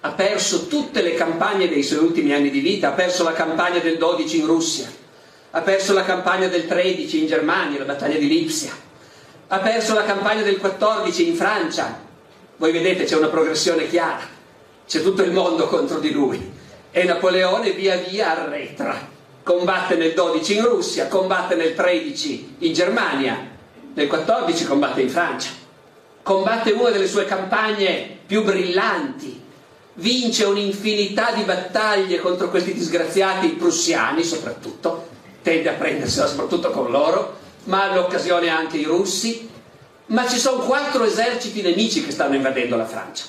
ha perso tutte le campagne dei suoi ultimi anni di vita, ha perso la campagna del 12 in Russia, ha perso la campagna del 13 in Germania, la battaglia di Lipsia, ha perso la campagna del 14 in Francia. Voi vedete c'è una progressione chiara, c'è tutto il mondo contro di lui e Napoleone via via arretra. Combatte nel 12 in Russia, combatte nel 13 in Germania, nel 14 combatte in Francia, combatte una delle sue campagne più brillanti, vince un'infinità di battaglie contro questi disgraziati prussiani soprattutto, tende a prendersela soprattutto con loro, ma all'occasione anche i russi, ma ci sono quattro eserciti nemici che stanno invadendo la Francia.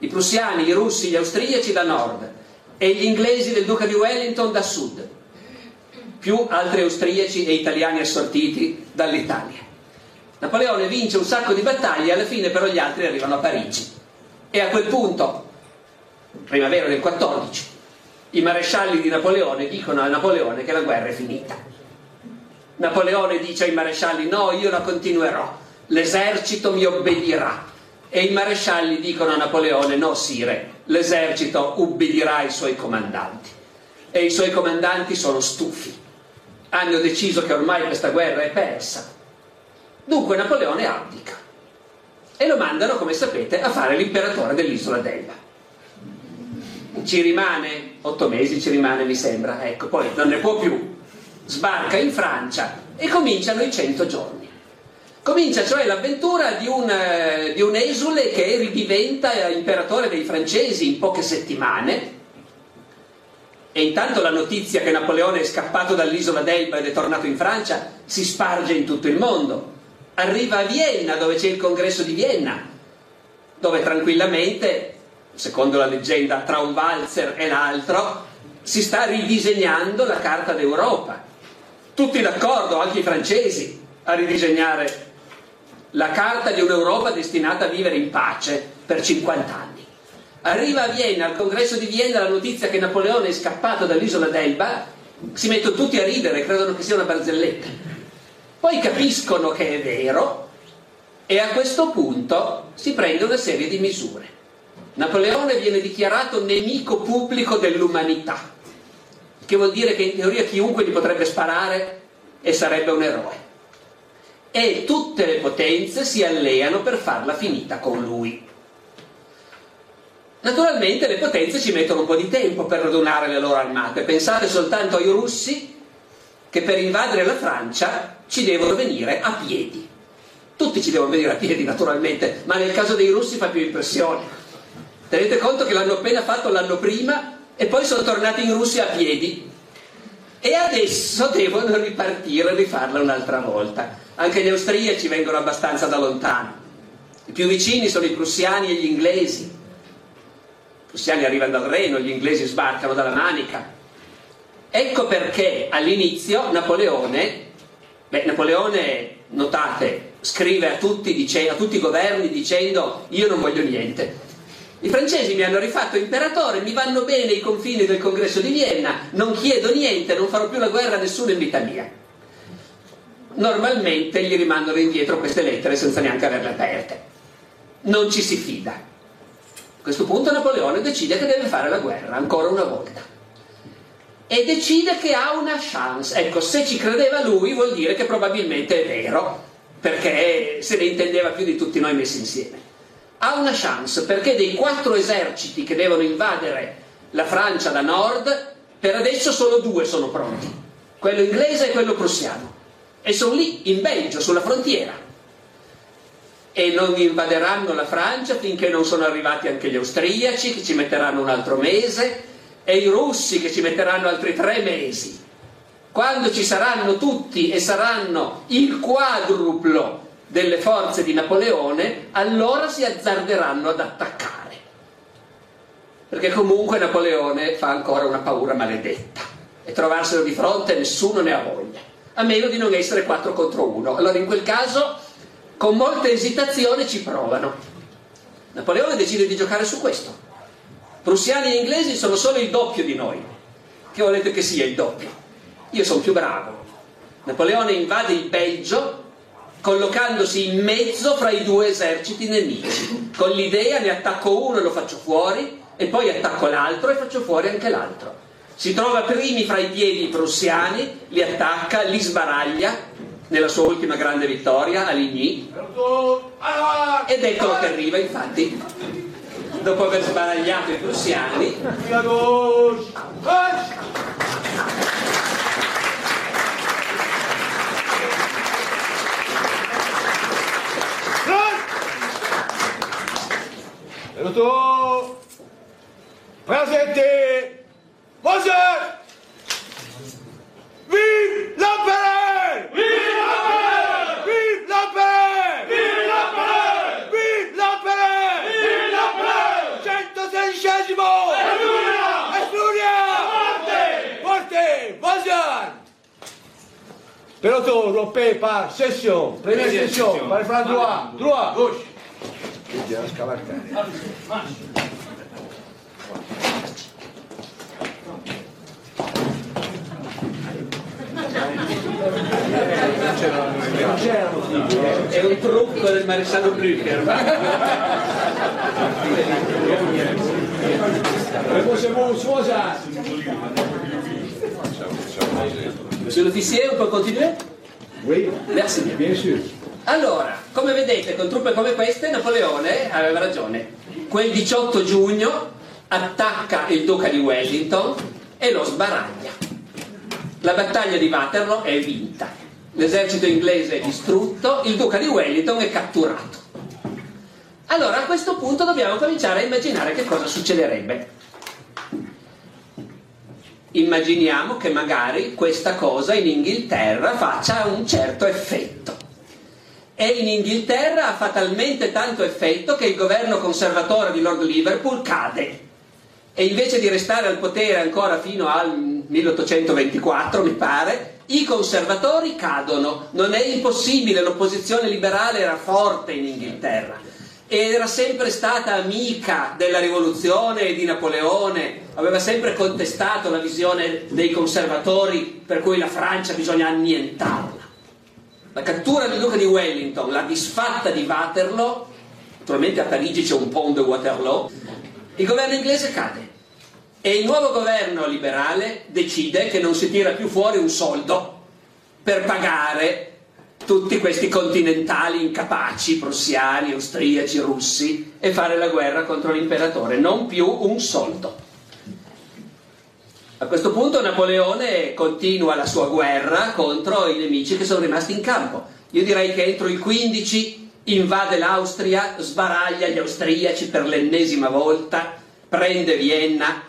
I prussiani, i russi, gli austriaci da nord e gli inglesi del duca di Wellington da sud, più altri austriaci e italiani assortiti dall'Italia. Napoleone vince un sacco di battaglie, alla fine però gli altri arrivano a Parigi. E a quel punto primavera del 14, i marescialli di Napoleone dicono a Napoleone che la guerra è finita. Napoleone dice ai marescialli no, io la continuerò, l'esercito mi obbedirà. E i marescialli dicono a Napoleone no, sire, l'esercito ubbidirà ai suoi comandanti. E i suoi comandanti sono stufi. Hanno deciso che ormai questa guerra è persa. Dunque Napoleone abdica e lo mandano, come sapete, a fare l'imperatore dell'isola d'Elba ci rimane otto mesi, ci rimane mi sembra, ecco, poi non ne può più, sbarca in Francia e cominciano i cento giorni. Comincia cioè l'avventura di un, eh, di un esule che ridiventa imperatore dei francesi in poche settimane e intanto la notizia che Napoleone è scappato dall'isola d'Elba ed è tornato in Francia si sparge in tutto il mondo. Arriva a Vienna dove c'è il congresso di Vienna, dove tranquillamente secondo la leggenda, tra un valzer e l'altro, si sta ridisegnando la carta d'Europa. Tutti d'accordo, anche i francesi, a ridisegnare la carta di un'Europa destinata a vivere in pace per 50 anni. Arriva a Vienna, al congresso di Vienna, la notizia che Napoleone è scappato dall'isola d'Elba, si mettono tutti a ridere, credono che sia una barzelletta. Poi capiscono che è vero e a questo punto si prende una serie di misure. Napoleone viene dichiarato nemico pubblico dell'umanità, che vuol dire che in teoria chiunque gli potrebbe sparare e sarebbe un eroe. E tutte le potenze si alleano per farla finita con lui. Naturalmente le potenze ci mettono un po' di tempo per radunare le loro armate. Pensate soltanto ai russi che per invadere la Francia ci devono venire a piedi. Tutti ci devono venire a piedi naturalmente, ma nel caso dei russi fa più impressione Tenete conto che l'hanno appena fatto l'anno prima e poi sono tornati in Russia a piedi. E adesso devono ripartire e rifarla un'altra volta. Anche gli austriaci vengono abbastanza da lontano. I più vicini sono i prussiani e gli inglesi. I prussiani arrivano dal Reno, gli inglesi sbarcano dalla Manica. Ecco perché all'inizio Napoleone, beh, Napoleone, notate, scrive a tutti, dice, a tutti i governi dicendo io non voglio niente, i francesi mi hanno rifatto imperatore, mi vanno bene i confini del congresso di Vienna, non chiedo niente, non farò più la guerra a nessuno in vita mia. Normalmente gli rimandano indietro queste lettere senza neanche averle aperte. Non ci si fida. A questo punto Napoleone decide che deve fare la guerra ancora una volta. E decide che ha una chance. Ecco, se ci credeva lui vuol dire che probabilmente è vero, perché se ne intendeva più di tutti noi messi insieme ha una chance perché dei quattro eserciti che devono invadere la Francia da nord, per adesso solo due sono pronti, quello inglese e quello prussiano, e sono lì in Belgio, sulla frontiera. E non invaderanno la Francia finché non sono arrivati anche gli austriaci, che ci metteranno un altro mese, e i russi, che ci metteranno altri tre mesi. Quando ci saranno tutti e saranno il quadruplo delle forze di Napoleone, allora si azzarderanno ad attaccare. Perché comunque Napoleone fa ancora una paura maledetta e trovarselo di fronte nessuno ne ha voglia, a meno di non essere 4 contro 1. Allora in quel caso, con molta esitazione, ci provano. Napoleone decide di giocare su questo. Prussiani e inglesi sono solo il doppio di noi. Che volete che sia il doppio? Io sono più bravo. Napoleone invade il Belgio collocandosi in mezzo fra i due eserciti nemici, con l'idea ne attacco uno e lo faccio fuori, e poi attacco l'altro e faccio fuori anche l'altro. Si trova primi fra i piedi i prussiani, li attacca, li sbaraglia, nella sua ultima grande vittoria a Ligny, ed eccolo che arriva, infatti, dopo aver sbaragliato i prussiani. L'auto Présenté Monsieur! Vive la paix! Vive la paix! Vive la paix! Vive la paix! Vive la paix! Vive la paix! Morte Bonjour Peloton, rompé par session, première session, par le flanc droit, droit, gauche. Vediamo scavalcare. Non c'erano figli. È un trucco del maresciallo Blücher. Monsieur l'officier, on peut continuer? Oui, Merci bien sûr. Allora, come vedete, con truppe come queste Napoleone aveva ragione. Quel 18 giugno attacca il duca di Wellington e lo sbaraglia. La battaglia di Waterloo è vinta. L'esercito inglese è distrutto, il duca di Wellington è catturato. Allora a questo punto dobbiamo cominciare a immaginare che cosa succederebbe. Immaginiamo che magari questa cosa in Inghilterra faccia un certo effetto. E in Inghilterra ha fatalmente tanto effetto che il governo conservatore di Lord Liverpool cade. E invece di restare al potere ancora fino al 1824, mi pare, i conservatori cadono. Non è impossibile, l'opposizione liberale era forte in Inghilterra era sempre stata amica della rivoluzione e di Napoleone, aveva sempre contestato la visione dei conservatori per cui la Francia bisogna annientarla. La cattura del duca di Wellington, la disfatta di Waterloo, naturalmente a Parigi c'è un ponte Waterloo, il governo inglese cade e il nuovo governo liberale decide che non si tira più fuori un soldo per pagare tutti questi continentali incapaci, prussiani, austriaci, russi, e fare la guerra contro l'imperatore, non più un soldo. A questo punto Napoleone continua la sua guerra contro i nemici che sono rimasti in campo. Io direi che entro il 15 invade l'Austria, sbaraglia gli austriaci per l'ennesima volta, prende Vienna,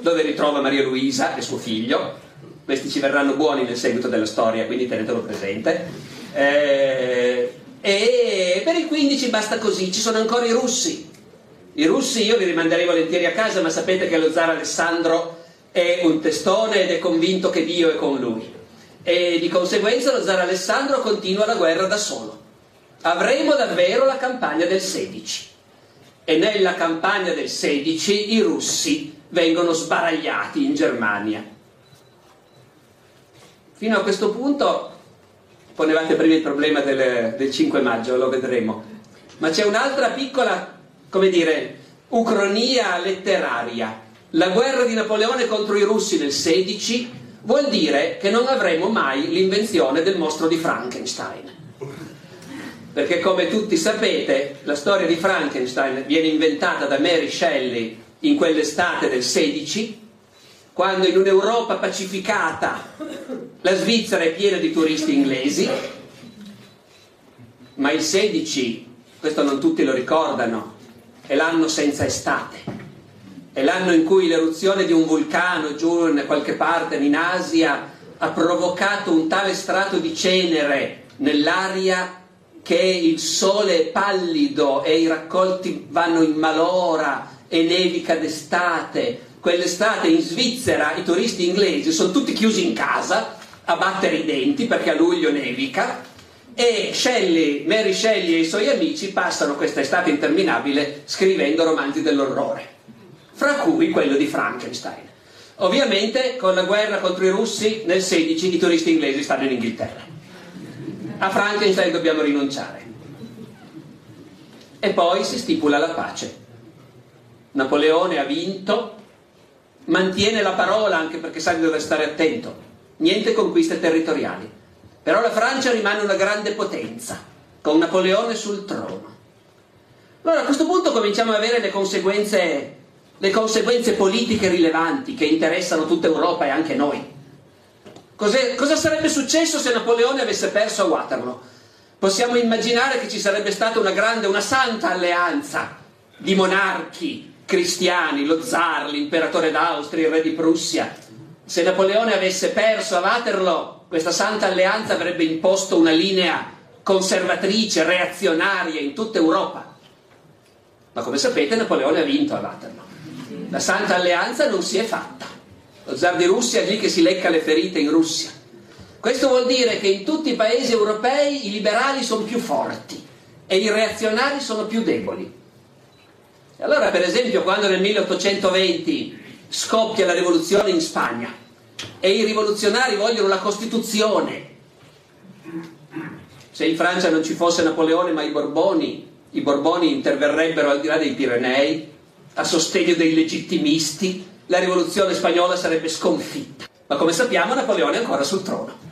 dove ritrova Maria Luisa e suo figlio. Questi ci verranno buoni nel seguito della storia, quindi tenetelo presente. Eh, e per il 15 basta così, ci sono ancora i russi. I russi io li rimanderei volentieri a casa, ma sapete che lo zar Alessandro è un testone ed è convinto che Dio è con lui. E di conseguenza lo zar Alessandro continua la guerra da solo. Avremo davvero la campagna del 16. E nella campagna del 16 i russi vengono sbaragliati in Germania. Fino a questo punto ponevate prima il problema del, del 5 maggio, lo vedremo. Ma c'è un'altra piccola, come dire, ucronia letteraria. La guerra di Napoleone contro i russi nel 16 vuol dire che non avremo mai l'invenzione del mostro di Frankenstein. Perché come tutti sapete, la storia di Frankenstein viene inventata da Mary Shelley in quell'estate del 16, quando in un'Europa pacificata la Svizzera è piena di turisti inglesi, ma il 16, questo non tutti lo ricordano, è l'anno senza estate. È l'anno in cui l'eruzione di un vulcano giù in qualche parte in Asia ha provocato un tale strato di cenere nell'aria che il sole è pallido e i raccolti vanno in malora e nevica d'estate. Quell'estate in Svizzera i turisti inglesi sono tutti chiusi in casa a battere i denti perché a luglio nevica e Shelley, Mary Shelley e i suoi amici passano questa estate interminabile scrivendo romanzi dell'orrore, fra cui quello di Frankenstein. Ovviamente con la guerra contro i russi nel 16 i turisti inglesi stanno in Inghilterra. A Frankenstein dobbiamo rinunciare. E poi si stipula la pace. Napoleone ha vinto, mantiene la parola anche perché sa di dover stare attento. Niente conquiste territoriali. Però la Francia rimane una grande potenza, con Napoleone sul trono. Allora a questo punto cominciamo ad avere le conseguenze le conseguenze politiche rilevanti che interessano tutta Europa e anche noi. Cos'è, cosa sarebbe successo se Napoleone avesse perso a Waterloo? Possiamo immaginare che ci sarebbe stata una grande, una santa alleanza di monarchi cristiani, lo zar, l'imperatore d'Austria, il re di Prussia. Se Napoleone avesse perso a Waterloo, questa santa alleanza avrebbe imposto una linea conservatrice, reazionaria in tutta Europa. Ma come sapete Napoleone ha vinto a Waterloo. La Santa Alleanza non si è fatta. Lo zar di Russia è lì che si lecca le ferite in Russia. Questo vuol dire che in tutti i paesi europei i liberali sono più forti e i reazionari sono più deboli. E allora, per esempio, quando nel 1820 scoppia la rivoluzione in Spagna e i rivoluzionari vogliono la Costituzione, se in Francia non ci fosse Napoleone ma i Borboni, i Borboni interverrebbero al di là dei Pirenei, a sostegno dei legittimisti, la rivoluzione spagnola sarebbe sconfitta. Ma come sappiamo Napoleone è ancora sul trono.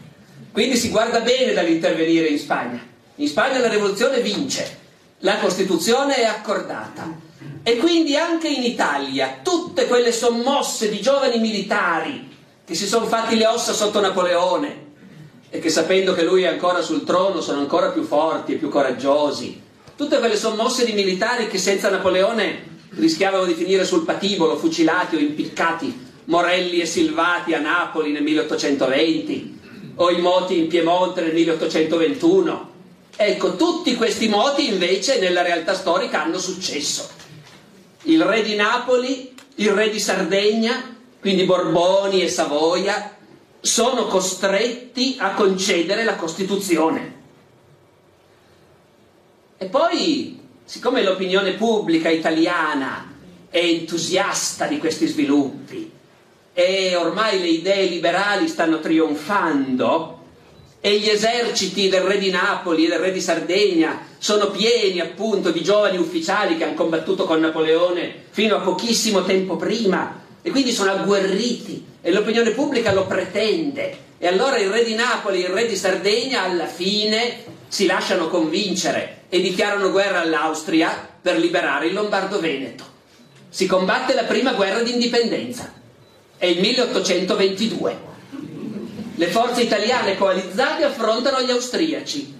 Quindi si guarda bene dall'intervenire in Spagna. In Spagna la rivoluzione vince, la Costituzione è accordata. E quindi anche in Italia tutte quelle sommosse di giovani militari che si sono fatti le ossa sotto Napoleone e che sapendo che lui è ancora sul trono sono ancora più forti e più coraggiosi, tutte quelle sommosse di militari che senza Napoleone rischiavano di finire sul patibolo, fucilati o impiccati, Morelli e Silvati a Napoli nel 1820, o i moti in Piemonte nel 1821. Ecco, tutti questi moti invece nella realtà storica hanno successo. Il re di Napoli, il re di Sardegna, quindi Borboni e Savoia, sono costretti a concedere la Costituzione. E poi siccome l'opinione pubblica italiana è entusiasta di questi sviluppi e ormai le idee liberali stanno trionfando e gli eserciti del re di Napoli e del re di Sardegna sono pieni appunto di giovani ufficiali che hanno combattuto con Napoleone fino a pochissimo tempo prima e quindi sono agguerriti e l'opinione pubblica lo pretende. E allora il re di Napoli e il re di Sardegna alla fine si lasciano convincere e dichiarano guerra all'Austria per liberare il Lombardo-Veneto. Si combatte la prima guerra d'indipendenza. È il 1822. Le forze italiane coalizzate affrontano gli austriaci.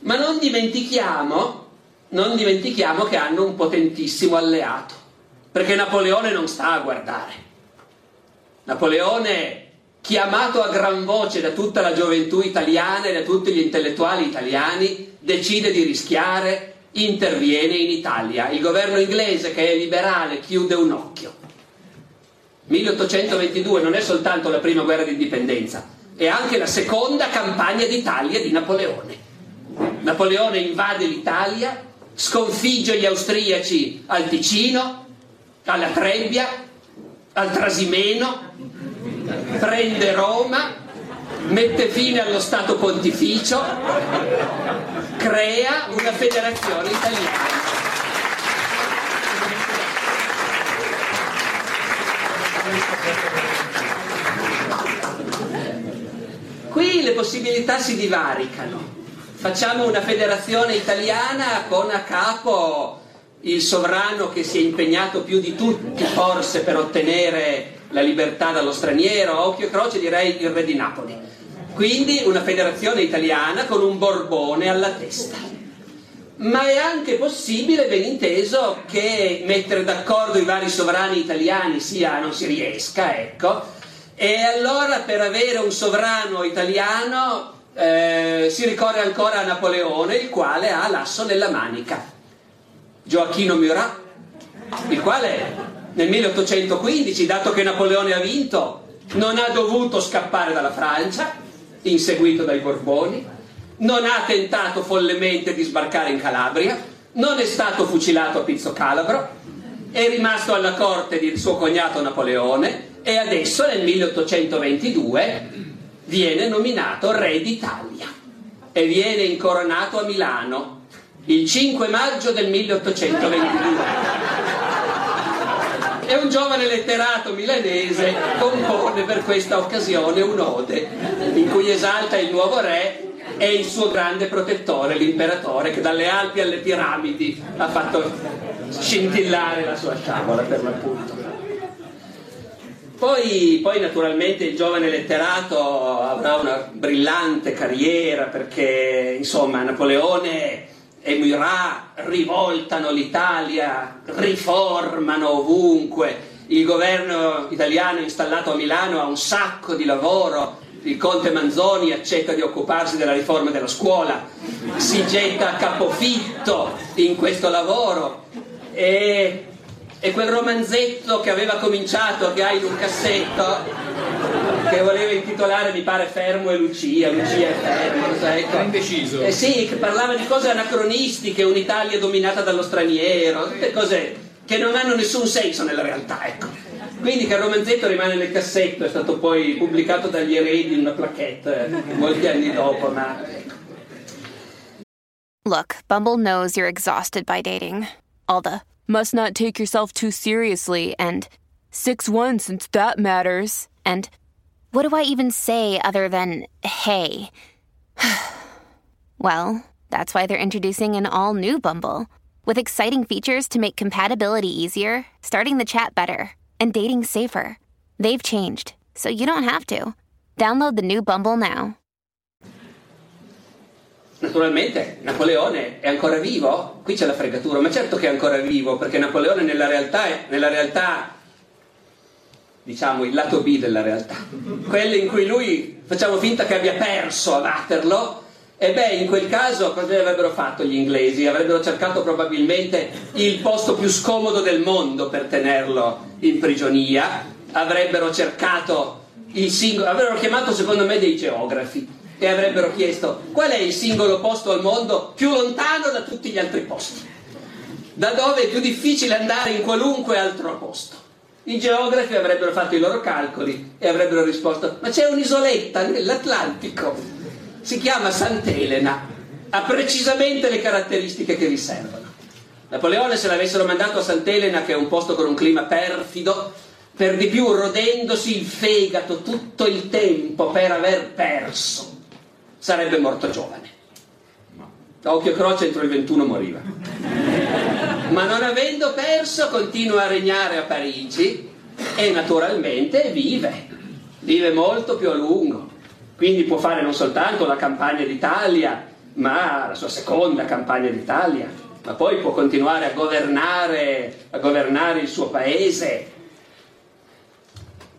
Ma non dimentichiamo, non dimentichiamo che hanno un potentissimo alleato, perché Napoleone non sta a guardare. Napoleone chiamato a gran voce da tutta la gioventù italiana e da tutti gli intellettuali italiani, decide di rischiare, interviene in Italia. Il governo inglese, che è liberale, chiude un occhio. 1822 non è soltanto la prima guerra d'indipendenza, è anche la seconda campagna d'Italia di Napoleone. Napoleone invade l'Italia, sconfigge gli austriaci al Ticino, alla Trebbia, al Trasimeno, prende Roma, mette fine allo Stato pontificio, crea una federazione italiana. Qui le possibilità si divaricano. Facciamo una federazione italiana con a capo il sovrano che si è impegnato più di tutti forse per ottenere la libertà dallo straniero, occhio e croce direi il re di Napoli. Quindi una federazione italiana con un Borbone alla testa. Ma è anche possibile, ben inteso, che mettere d'accordo i vari sovrani italiani sia, non si riesca, ecco, e allora per avere un sovrano italiano eh, si ricorre ancora a Napoleone, il quale ha l'asso nella manica. Gioacchino Murat, il quale nel 1815, dato che Napoleone ha vinto, non ha dovuto scappare dalla Francia, inseguito dai Borboni, non ha tentato follemente di sbarcare in Calabria, non è stato fucilato a Pizzo Calabro, è rimasto alla corte di suo cognato Napoleone e adesso nel 1822 viene nominato re d'Italia e viene incoronato a Milano il 5 maggio del 1822 e un giovane letterato milanese compone per questa occasione un'ode in cui esalta il nuovo re e il suo grande protettore, l'imperatore, che dalle Alpi alle piramidi ha fatto scintillare la sua sciabola per l'appunto. Poi, poi, naturalmente il giovane letterato avrà una brillante carriera perché insomma Napoleone e Murat rivoltano l'Italia, riformano ovunque, il governo italiano installato a Milano ha un sacco di lavoro, il conte Manzoni accetta di occuparsi della riforma della scuola, si getta a capofitto in questo lavoro. E, e quel romanzetto che aveva cominciato, che ha in un cassetto, che voleva intitolare mi pare Fermo e Lucia, Lucia e Fermo, sai, ecco. indeciso. Eh sì, che parlava di cose anacronistiche, un'Italia dominata dallo straniero, tutte cose che non hanno nessun senso nella realtà, ecco. Quindi che il romanzetto rimane nel cassetto, è stato poi pubblicato dagli eredi in una plaquette eh, molti anni dopo, ma ecco. Look, Bumble knows you're exhausted by dating. All the must not take yourself too seriously and 6-1 since that matters. And what do I even say other than hey? well, that's why they're introducing an all new Bumble with exciting features to make compatibility easier, starting the chat better, and dating safer. They've changed, so you don't have to. Download the new Bumble now. Naturalmente Napoleone è ancora vivo? Qui c'è la fregatura, ma certo che è ancora vivo, perché Napoleone nella realtà, è, nella realtà diciamo il lato B della realtà, quelle in cui lui facciamo finta che abbia perso a batterlo, e beh, in quel caso cosa avrebbero fatto gli inglesi? Avrebbero cercato probabilmente il posto più scomodo del mondo per tenerlo in prigionia, avrebbero cercato il singolo, avrebbero chiamato secondo me dei geografi e avrebbero chiesto qual è il singolo posto al mondo più lontano da tutti gli altri posti, da dove è più difficile andare in qualunque altro posto. I geografi avrebbero fatto i loro calcoli e avrebbero risposto ma c'è un'isoletta nell'Atlantico, si chiama Sant'Elena, ha precisamente le caratteristiche che vi servono. Napoleone se l'avessero mandato a Sant'Elena, che è un posto con un clima perfido, per di più rodendosi il fegato tutto il tempo per aver perso, sarebbe morto giovane. Occhio croce entro il 21 moriva. Ma non avendo perso continua a regnare a Parigi e naturalmente vive, vive molto più a lungo. Quindi può fare non soltanto la campagna d'Italia, ma la sua seconda campagna d'Italia, ma poi può continuare a governare, a governare il suo paese,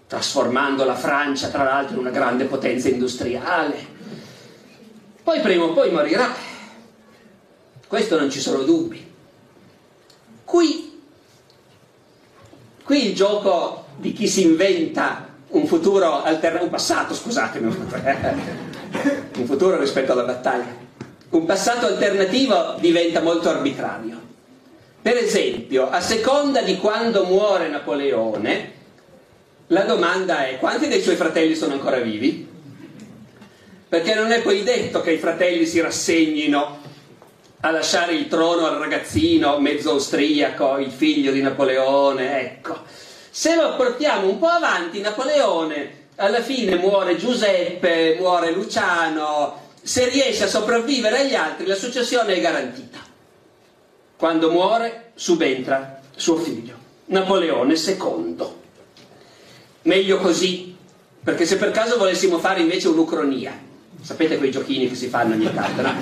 trasformando la Francia, tra l'altro, in una grande potenza industriale. Poi prima o poi morirà, questo non ci sono dubbi. Qui, qui il gioco di chi si inventa un futuro alternativo, un passato, scusatemi, un futuro rispetto alla battaglia. Un passato alternativo diventa molto arbitrario. Per esempio, a seconda di quando muore Napoleone, la domanda è quanti dei suoi fratelli sono ancora vivi? Perché non è poi detto che i fratelli si rassegnino a lasciare il trono al ragazzino mezzo austriaco, il figlio di Napoleone, ecco. Se lo portiamo un po' avanti, Napoleone alla fine muore Giuseppe, muore Luciano, se riesce a sopravvivere agli altri la successione è garantita. Quando muore subentra suo figlio, Napoleone II. Meglio così, perché se per caso volessimo fare invece un'ucronia, sapete quei giochini che si fanno ogni tanto, no?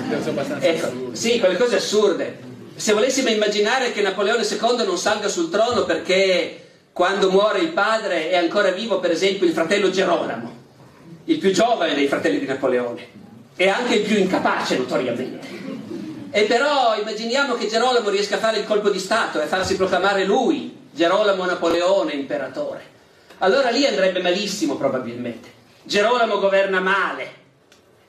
Ecco, sì, quelle cose assurde. Se volessimo immaginare che Napoleone II non salga sul trono perché quando muore il padre è ancora vivo, per esempio, il fratello Gerolamo, il più giovane dei fratelli di Napoleone. e anche il più incapace notoriamente. E però immaginiamo che Gerolamo riesca a fare il colpo di Stato e a farsi proclamare lui, Gerolamo Napoleone, imperatore. Allora lì andrebbe malissimo probabilmente. Gerolamo governa male.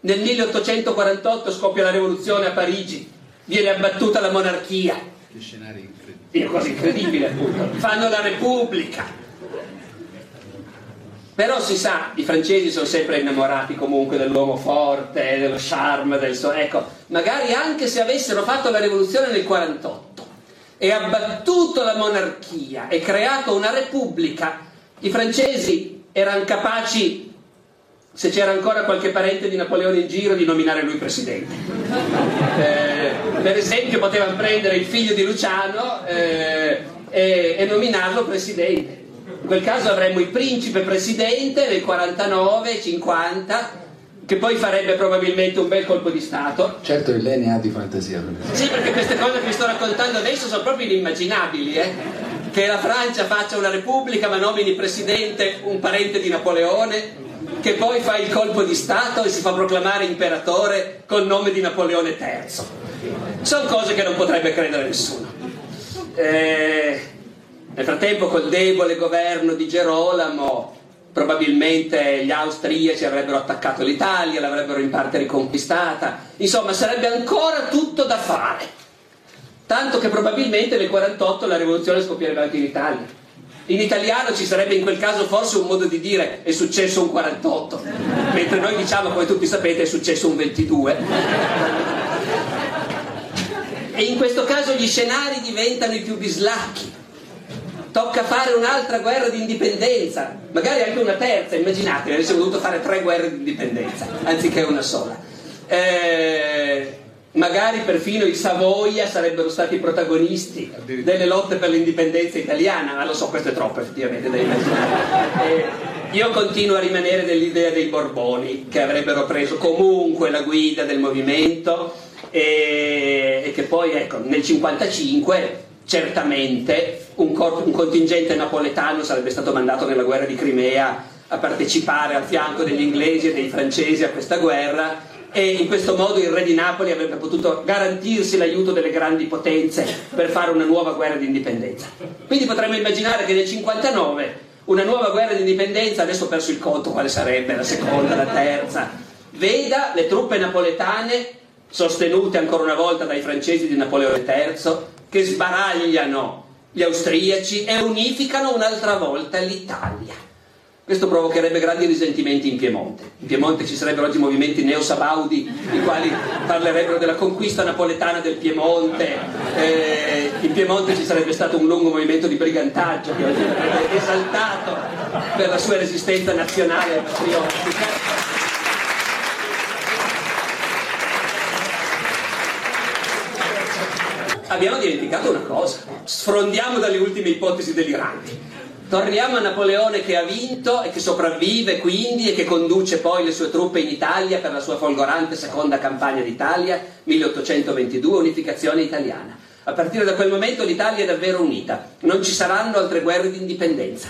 Nel 1848 scoppia la rivoluzione a Parigi, viene abbattuta la monarchia. Che scenario incredibile. È cosa incredibile appunto. Fanno la Repubblica. Però si sa, i francesi sono sempre innamorati comunque dell'uomo forte, dello charme, del so... Ecco, magari anche se avessero fatto la rivoluzione nel 48 e abbattuto la monarchia e creato una repubblica, i francesi erano capaci, se c'era ancora qualche parente di Napoleone in giro, di nominare lui presidente. Eh, per esempio potevano prendere il figlio di Luciano eh, e, e nominarlo presidente. In quel caso avremmo il principe presidente nel 49-50 che poi farebbe probabilmente un bel colpo di Stato. Certo lei ne ha di fantasia. Sì, perché queste cose che vi sto raccontando adesso sono proprio inimmaginabili, eh? Che la Francia faccia una repubblica ma nomini presidente un parente di Napoleone, che poi fa il colpo di Stato e si fa proclamare imperatore col nome di Napoleone III. Sono cose che non potrebbe credere nessuno. Eh, nel frattempo col debole governo di Gerolamo probabilmente gli austriaci avrebbero attaccato l'Italia, l'avrebbero in parte riconquistata, insomma sarebbe ancora tutto da fare, tanto che probabilmente nel 48 la rivoluzione scoppierebbe anche in Italia. In italiano ci sarebbe in quel caso forse un modo di dire è successo un 48, mentre noi diciamo, come tutti sapete, è successo un 22. E in questo caso gli scenari diventano i più bislacchi tocca fare un'altra guerra di indipendenza, magari anche una terza, immaginate, avessimo dovuto fare tre guerre di indipendenza, anziché una sola. Eh, magari perfino i Savoia sarebbero stati protagonisti delle lotte per l'indipendenza italiana, ma lo so, questo è troppo effettivamente da immaginare. Eh, io continuo a rimanere dell'idea dei Borboni, che avrebbero preso comunque la guida del movimento e, e che poi, ecco, nel 1955 certamente un, corpo, un, contingente napoletano sarebbe stato mandato nella guerra di Crimea a partecipare al fianco degli inglesi e dei francesi a questa guerra e in questo modo il re di Napoli avrebbe potuto garantirsi l'aiuto delle grandi potenze per fare una nuova guerra di indipendenza. Quindi potremmo immaginare che nel 59 una nuova guerra di indipendenza, adesso ho perso il conto quale sarebbe, la seconda, la terza, veda le truppe napoletane sostenute ancora una volta dai francesi di Napoleone III che sbaragliano gli austriaci e unificano un'altra volta l'Italia. Questo provocherebbe grandi risentimenti in Piemonte. In Piemonte ci sarebbero oggi movimenti neosabaudi, i quali parlerebbero della conquista napoletana del Piemonte. Eh, in Piemonte ci sarebbe stato un lungo movimento di brigantaggio che oggi verrebbe esaltato per la sua resistenza nazionale e patriottica. abbiamo dimenticato una cosa, sfrondiamo dalle ultime ipotesi deliranti. Torniamo a Napoleone che ha vinto e che sopravvive quindi e che conduce poi le sue truppe in Italia per la sua folgorante seconda campagna d'Italia, 1822, unificazione italiana. A partire da quel momento l'Italia è davvero unita, non ci saranno altre guerre di indipendenza.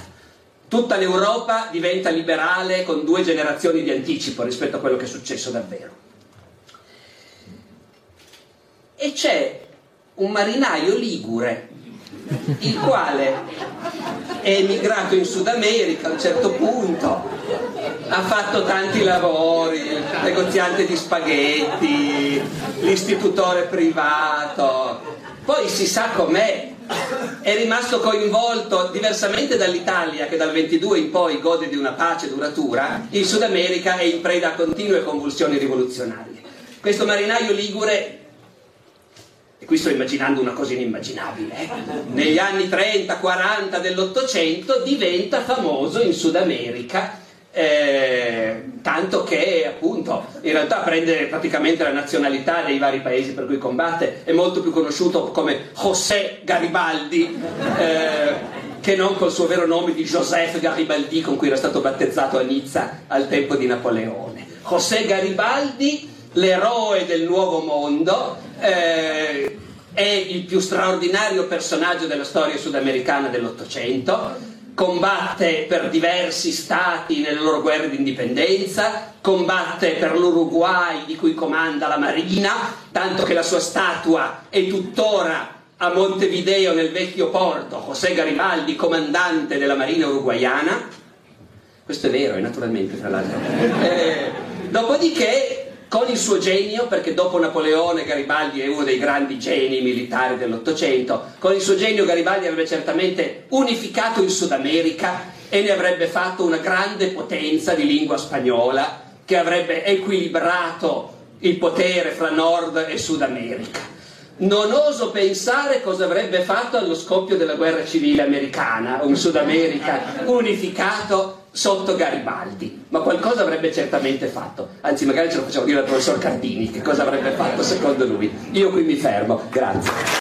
Tutta l'Europa diventa liberale con due generazioni di anticipo rispetto a quello che è successo davvero. E c'è un marinaio ligure, il quale è emigrato in Sud America a un certo punto, ha fatto tanti lavori, negoziante di spaghetti, l'istitutore privato, poi si sa com'è, è rimasto coinvolto diversamente dall'Italia che dal 22 in poi gode di una pace duratura, in Sud America è in preda a continue convulsioni rivoluzionarie. Questo marinaio ligure e qui sto immaginando una cosa inimmaginabile, eh? negli anni 30-40 dell'Ottocento diventa famoso in Sud America, eh, tanto che appunto in realtà prende praticamente la nazionalità dei vari paesi per cui combatte, è molto più conosciuto come José Garibaldi. Eh, che non col suo vero nome di Joseph Garibaldi con cui era stato battezzato a Nizza al tempo di Napoleone. José Garibaldi, l'eroe del nuovo mondo, eh, è il più straordinario personaggio della storia sudamericana dell'Ottocento, combatte per diversi stati nelle loro guerre di indipendenza, combatte per l'Uruguay di cui comanda la Marina, tanto che la sua statua è tuttora a Montevideo nel vecchio porto, José Garibaldi, comandante della Marina uruguayana. Questo è vero, eh, naturalmente, tra l'altro. Eh, dopodiché con il suo genio, perché dopo Napoleone Garibaldi è uno dei grandi geni militari dell'Ottocento, con il suo genio Garibaldi avrebbe certamente unificato il Sud America e ne avrebbe fatto una grande potenza di lingua spagnola che avrebbe equilibrato il potere fra Nord e Sud America. Non oso pensare cosa avrebbe fatto allo scoppio della guerra civile americana, un Sud America unificato sotto Garibaldi, ma qualcosa avrebbe certamente fatto. Anzi, magari ce lo facciamo dire al professor Cardini che cosa avrebbe fatto secondo lui. Io qui mi fermo, grazie.